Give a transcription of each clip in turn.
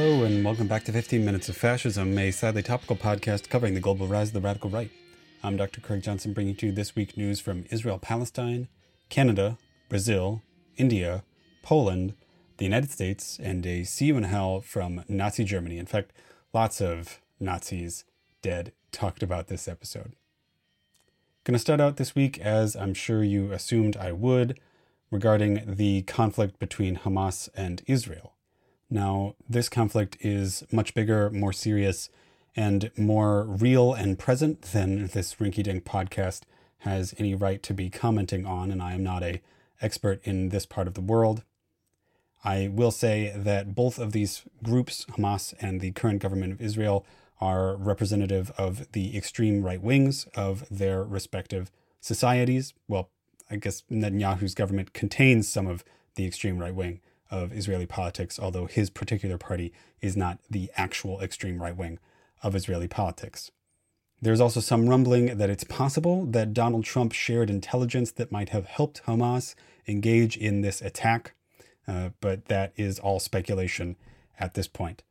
Hello, and welcome back to 15 Minutes of Fascism, a sadly topical podcast covering the global rise of the radical right. I'm Dr. Craig Johnson, bringing to you this week news from Israel, Palestine, Canada, Brazil, India, Poland, the United States, and a see you in hell from Nazi Germany. In fact, lots of Nazis dead talked about this episode. Going to start out this week, as I'm sure you assumed I would, regarding the conflict between Hamas and Israel. Now, this conflict is much bigger, more serious, and more real and present than this rinky dink podcast has any right to be commenting on, and I am not a expert in this part of the world. I will say that both of these groups, Hamas and the current government of Israel, are representative of the extreme right wings of their respective societies. Well, I guess Netanyahu's government contains some of the extreme right wing of Israeli politics, although his particular party is not the actual extreme right wing of Israeli politics. There's also some rumbling that it's possible that Donald Trump shared intelligence that might have helped Hamas engage in this attack, uh, but that is all speculation at this point.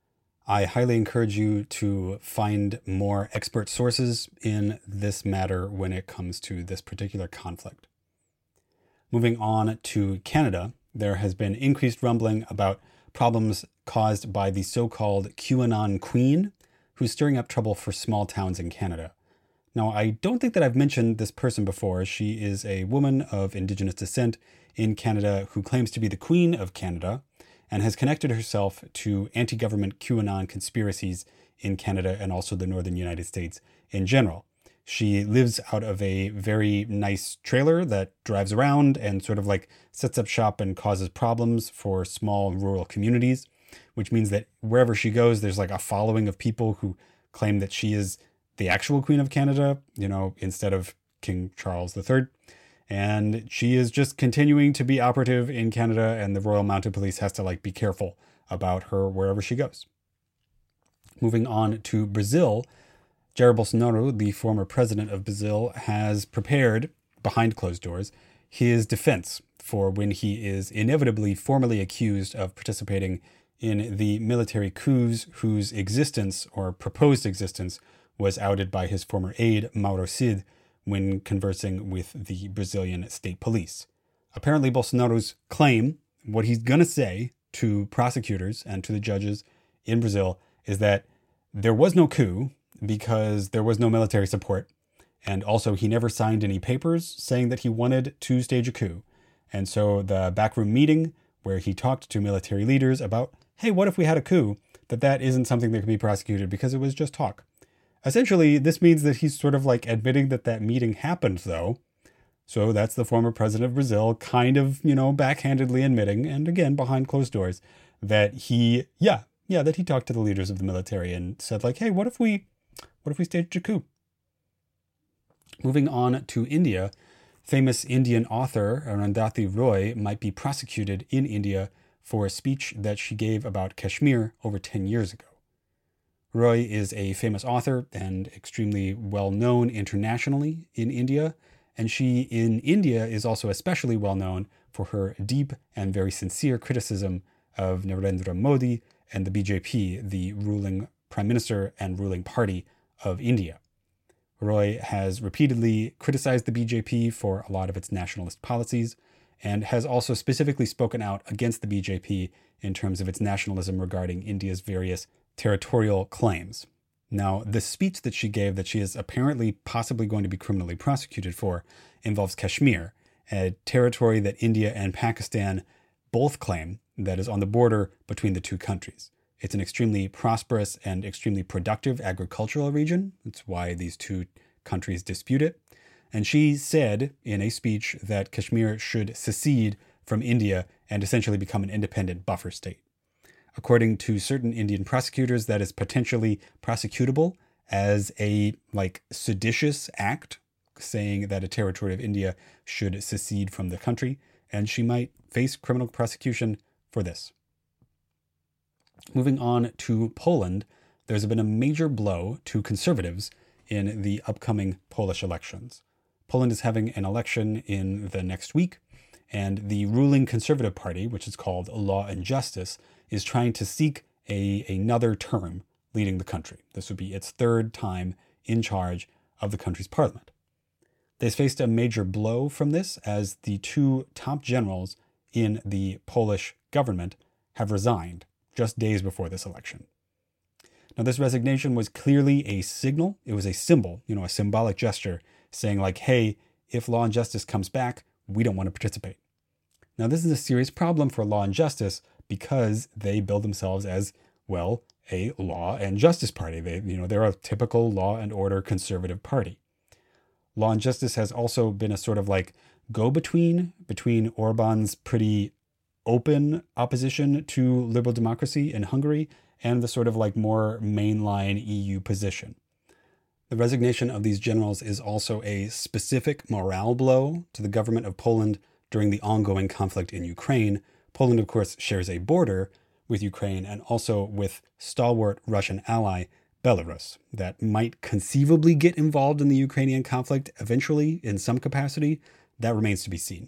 I highly encourage you to find more expert sources in this matter when it comes to this particular conflict. Moving on to Canada, there has been increased rumbling about problems caused by the so called QAnon Queen, who's stirring up trouble for small towns in Canada. Now, I don't think that I've mentioned this person before. She is a woman of Indigenous descent in Canada who claims to be the Queen of Canada and has connected herself to anti government QAnon conspiracies in Canada and also the Northern United States in general. She lives out of a very nice trailer that drives around and sort of like sets up shop and causes problems for small rural communities, which means that wherever she goes, there's like a following of people who claim that she is the actual Queen of Canada, you know, instead of King Charles III. And she is just continuing to be operative in Canada, and the Royal Mounted Police has to like be careful about her wherever she goes. Moving on to Brazil, Jair Bolsonaro, the former president of Brazil, has prepared, behind closed doors, his defense for when he is inevitably formally accused of participating in the military coups whose existence or proposed existence was outed by his former aide, Mauro Cid, when conversing with the Brazilian state police. Apparently, Bolsonaro's claim, what he's going to say to prosecutors and to the judges in Brazil, is that there was no coup, because there was no military support. And also, he never signed any papers saying that he wanted to stage a coup. And so, the backroom meeting where he talked to military leaders about, hey, what if we had a coup? That that isn't something that could be prosecuted because it was just talk. Essentially, this means that he's sort of like admitting that that meeting happened, though. So that's the former president of Brazil kind of, you know, backhandedly admitting, and again, behind closed doors, that he, yeah, yeah, that he talked to the leaders of the military and said, like, hey, what if we what if we staged a coup? Moving on to India, famous Indian author Arundhati Roy might be prosecuted in India for a speech that she gave about Kashmir over 10 years ago. Roy is a famous author and extremely well known internationally in India, and she in India is also especially well known for her deep and very sincere criticism of Narendra Modi and the BJP, the ruling prime minister and ruling party of India. Roy has repeatedly criticized the BJP for a lot of its nationalist policies and has also specifically spoken out against the BJP in terms of its nationalism regarding India's various territorial claims. Now, the speech that she gave that she is apparently possibly going to be criminally prosecuted for involves Kashmir, a territory that India and Pakistan both claim that is on the border between the two countries. It's an extremely prosperous and extremely productive agricultural region. That's why these two countries dispute it. And she said in a speech that Kashmir should secede from India and essentially become an independent buffer state. According to certain Indian prosecutors, that is potentially prosecutable as a like seditious act, saying that a territory of India should secede from the country, and she might face criminal prosecution for this. Moving on to Poland, there's been a major blow to conservatives in the upcoming Polish elections. Poland is having an election in the next week, and the ruling conservative party, which is called Law and Justice, is trying to seek a, another term leading the country. This would be its third time in charge of the country's parliament. They faced a major blow from this as the two top generals in the Polish government have resigned just days before this election. Now, this resignation was clearly a signal, it was a symbol, you know, a symbolic gesture saying, like, hey, if law and justice comes back, we don't want to participate. Now, this is a serious problem for law and justice because they build themselves as, well, a law and justice party. They, you know, they're a typical law and order conservative party. Law and Justice has also been a sort of like go between between Orban's pretty open opposition to liberal democracy in Hungary and the sort of like more mainline EU position. The resignation of these generals is also a specific morale blow to the government of Poland during the ongoing conflict in Ukraine. Poland, of course, shares a border with Ukraine and also with stalwart Russian ally Belarus that might conceivably get involved in the Ukrainian conflict eventually in some capacity, that remains to be seen.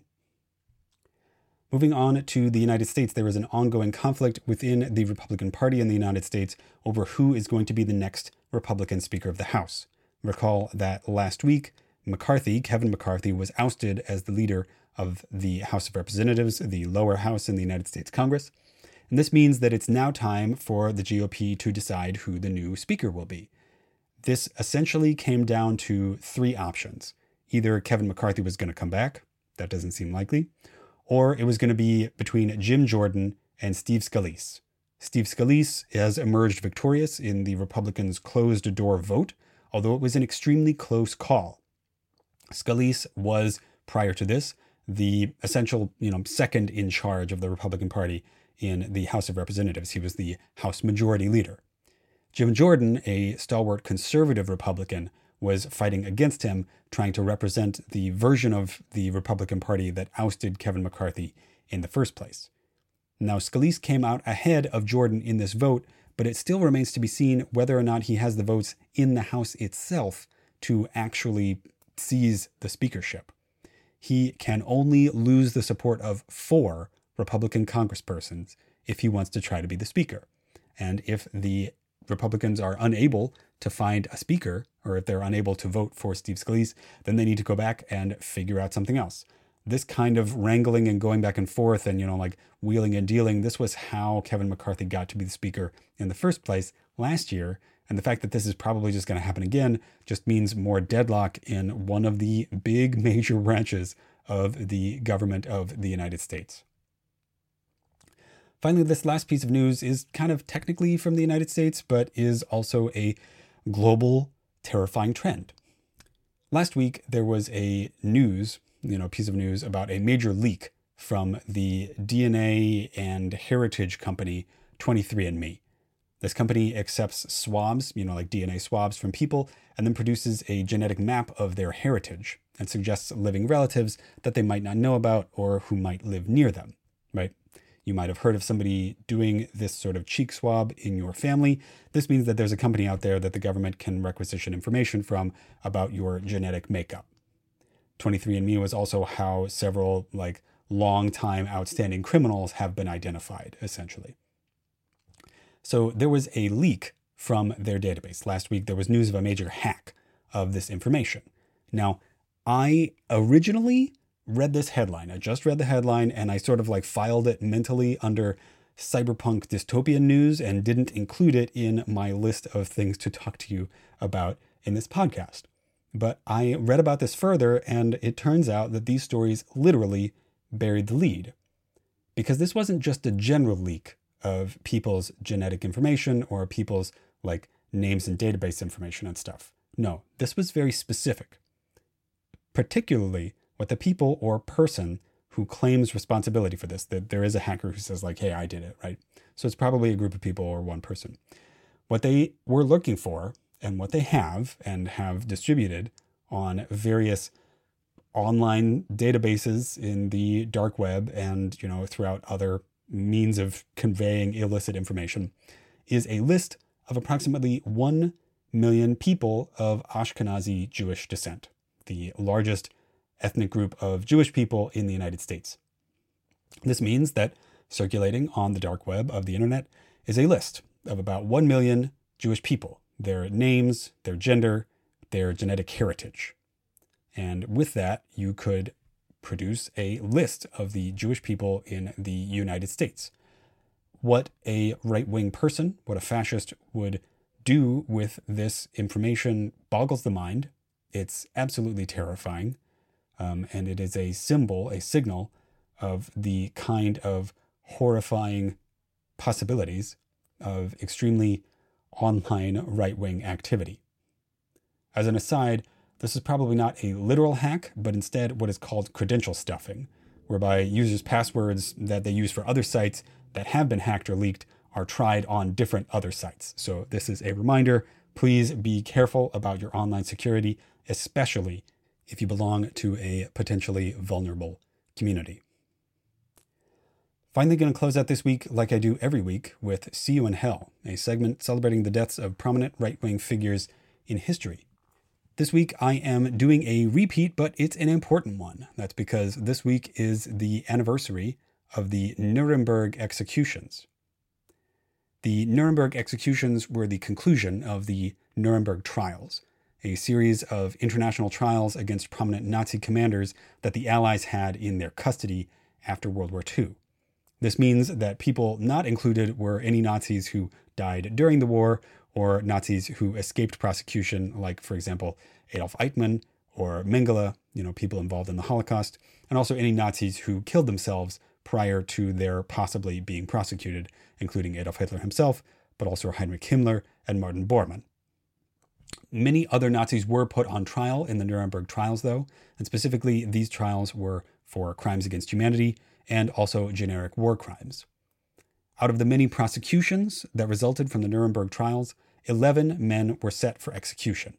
Moving on to the United States, there is an ongoing conflict within the Republican Party in the United States over who is going to be the next Republican Speaker of the House. Recall that last week, McCarthy, Kevin McCarthy, was ousted as the leader of the House of Representatives, the lower house in the United States Congress. And this means that it's now time for the GOP to decide who the new speaker will be. This essentially came down to three options. Either Kevin McCarthy was going to come back, that doesn't seem likely, or it was going to be between Jim Jordan and Steve Scalise. Steve Scalise has emerged victorious in the Republicans' closed door vote, although it was an extremely close call. Scalise was, prior to this, the essential, you know, second in charge of the Republican Party in the House of Representatives. He was the House Majority Leader. Jim Jordan, a stalwart conservative Republican, was fighting against him, trying to represent the version of the Republican Party that ousted Kevin McCarthy in the first place. Now, Scalise came out ahead of Jordan in this vote, but it still remains to be seen whether or not he has the votes in the House itself to actually seize the speakership. He can only lose the support of four Republican congresspersons if he wants to try to be the speaker. And if the Republicans are unable to find a speaker, or if they're unable to vote for Steve Scalise, then they need to go back and figure out something else. This kind of wrangling and going back and forth and, you know, like wheeling and dealing, this was how Kevin McCarthy got to be the speaker in the first place last year. And the fact that this is probably just going to happen again just means more deadlock in one of the big major branches of the government of the United States. Finally, this last piece of news is kind of technically from the United States, but is also a global terrifying trend. Last week, there was a news, you know, piece of news about a major leak from the DNA and heritage company 23andMe. This company accepts swabs, you know, like DNA swabs from people, and then produces a genetic map of their heritage and suggests living relatives that they might not know about or who might live near them, right? You might have heard of somebody doing this sort of cheek swab in your family. This means that there's a company out there that the government can requisition information from about your genetic makeup. 23andMe was also how several like long-time outstanding criminals have been identified, essentially. So there was a leak from their database. Last week, there was news of a major hack of this information. Now, I originally read this headline. I just read the headline and I sort of like filed it mentally under cyberpunk dystopian news and didn't include it in my list of things to talk to you about in this podcast. But I read about this further and it turns out that these stories literally buried the lead. Because this wasn't just a general leak of people's genetic information or people's like names and database information and stuff. No, this was very specific. Particularly what the people or person who claims responsibility for this. That there is a hacker who says, like, hey, I did it, right? So it's probably a group of people or one person. What they were looking for and what they have and have distributed on various online databases in the dark web and you know throughout other means of conveying illicit information is a list of approximately 1 million people of Ashkenazi Jewish descent, the largest ethnic group of Jewish people in the United States. This means that circulating on the dark web of the internet is a list of about 1 million Jewish people their names, their gender, their genetic heritage. And with that, you could produce a list of the Jewish people in the United States. What a right wing person, what a fascist would do with this information boggles the mind. It's absolutely terrifying. Um, and it is a symbol, a signal of the kind of horrifying possibilities of extremely online right wing activity. As an aside, this is probably not a literal hack, but instead what is called credential stuffing, whereby users' passwords that they use for other sites that have been hacked or leaked are tried on different other sites. So, this is a reminder please be careful about your online security, especially if you belong to a potentially vulnerable community. Finally, going to close out this week, like I do every week, with See You in Hell, a segment celebrating the deaths of prominent right wing figures in history. This week, I am doing a repeat, but it's an important one. That's because this week is the anniversary of the Nuremberg executions. The Nuremberg executions were the conclusion of the Nuremberg trials, a series of international trials against prominent Nazi commanders that the Allies had in their custody after World War II. This means that people not included were any Nazis who died during the war or Nazis who escaped prosecution, like, for example, Adolf Eichmann or Mengele, you know, people involved in the Holocaust, and also any Nazis who killed themselves prior to their possibly being prosecuted, including Adolf Hitler himself, but also Heinrich Himmler and Martin Bormann. Many other Nazis were put on trial in the Nuremberg trials, though, and specifically, these trials were for crimes against humanity and also generic war crimes. Out of the many prosecutions that resulted from the Nuremberg trials, 11 men were set for execution,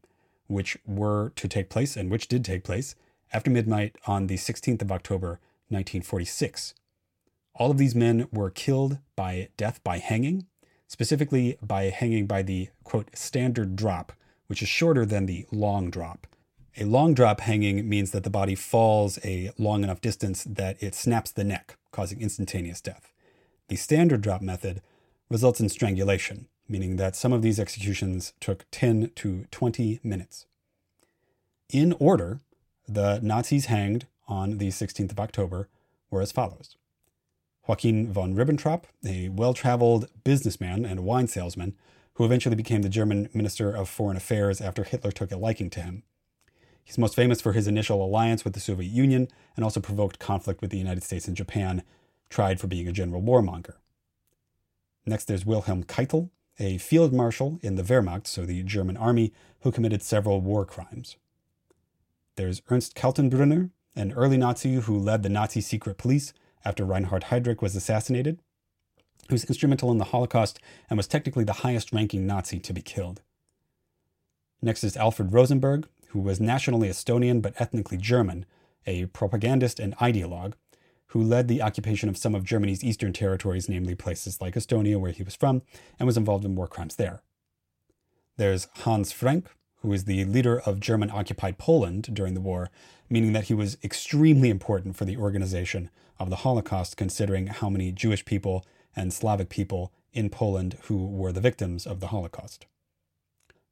which were to take place and which did take place after midnight on the 16th of October, 1946. All of these men were killed by death by hanging, specifically by hanging by the quote standard drop, which is shorter than the long drop, a long drop hanging means that the body falls a long enough distance that it snaps the neck, causing instantaneous death. The standard drop method results in strangulation, meaning that some of these executions took 10 to 20 minutes. In order, the Nazis hanged on the 16th of October were as follows Joachim von Ribbentrop, a well traveled businessman and wine salesman who eventually became the German Minister of Foreign Affairs after Hitler took a liking to him. He's most famous for his initial alliance with the Soviet Union and also provoked conflict with the United States and Japan, tried for being a general warmonger. Next, there's Wilhelm Keitel, a field marshal in the Wehrmacht, so the German army, who committed several war crimes. There's Ernst Kaltenbrunner, an early Nazi who led the Nazi secret police after Reinhard Heydrich was assassinated, who was instrumental in the Holocaust and was technically the highest ranking Nazi to be killed. Next is Alfred Rosenberg, who was nationally Estonian but ethnically German, a propagandist and ideologue, who led the occupation of some of Germany's eastern territories, namely places like Estonia, where he was from, and was involved in war crimes there. There's Hans Frank, who is the leader of German occupied Poland during the war, meaning that he was extremely important for the organization of the Holocaust, considering how many Jewish people and Slavic people in Poland who were the victims of the Holocaust.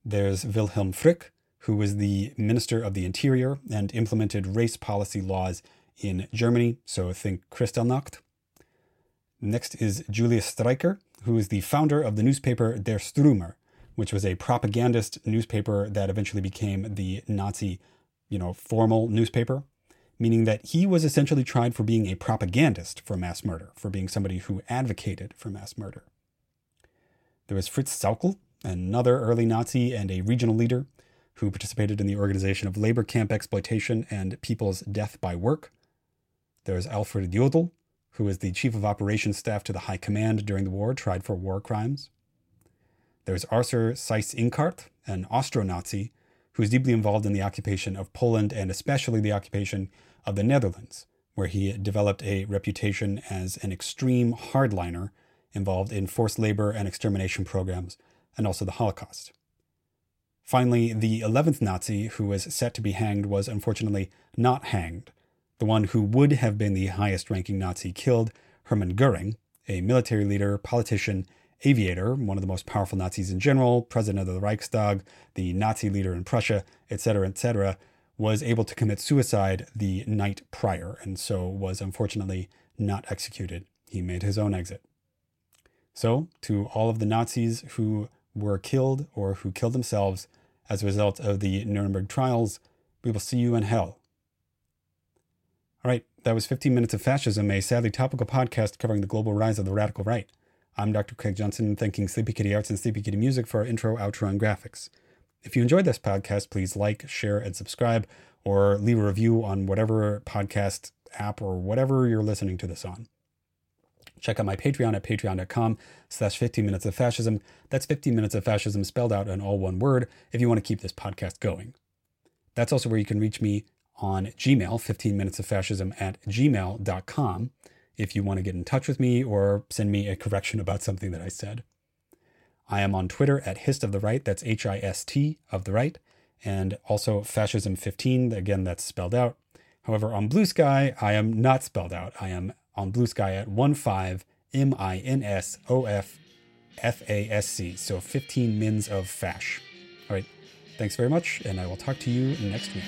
There's Wilhelm Frick, who was the Minister of the Interior and implemented race policy laws in Germany. So think Kristallnacht. Next is Julius Streicher, who is the founder of the newspaper Der Stürmer, which was a propagandist newspaper that eventually became the Nazi, you know, formal newspaper, meaning that he was essentially tried for being a propagandist for mass murder, for being somebody who advocated for mass murder. There was Fritz Sauckel, another early Nazi and a regional leader who participated in the organization of labor camp exploitation and people's death by work. There's Alfred Jodl, who was the chief of operations staff to the High Command during the war, tried for war crimes. There's Arthur Seyss-Inquart, an Austro Nazi who was deeply involved in the occupation of Poland and especially the occupation of the Netherlands, where he developed a reputation as an extreme hardliner involved in forced labor and extermination programs and also the Holocaust. Finally, the 11th Nazi who was set to be hanged was unfortunately not hanged. The one who would have been the highest ranking Nazi killed, Hermann Goering, a military leader, politician, aviator, one of the most powerful Nazis in general, president of the Reichstag, the Nazi leader in Prussia, etc., etc., was able to commit suicide the night prior, and so was unfortunately not executed. He made his own exit. So, to all of the Nazis who were killed or who killed themselves as a result of the Nuremberg trials, we will see you in hell. All right, that was 15 Minutes of Fascism, a sadly topical podcast covering the global rise of the radical right. I'm Dr. Craig Johnson, thanking Sleepy Kitty Arts and Sleepy Kitty Music for our intro, outro, and graphics. If you enjoyed this podcast, please like, share, and subscribe, or leave a review on whatever podcast app or whatever you're listening to this on. Check out my Patreon at patreon.com slash 15 minutes of fascism. That's 15 minutes of fascism spelled out in all one word if you want to keep this podcast going. That's also where you can reach me on Gmail, 15 minutes of fascism at gmail.com if you want to get in touch with me or send me a correction about something that I said. I am on Twitter at Hist of the Right, that's H I S T of the Right, and also Fascism15, again, that's spelled out. However, on Blue Sky, I am not spelled out. I am on Blue Sky at 15 M I N S O F F A S C, so 15 mins of fash. All right, thanks very much, and I will talk to you next week.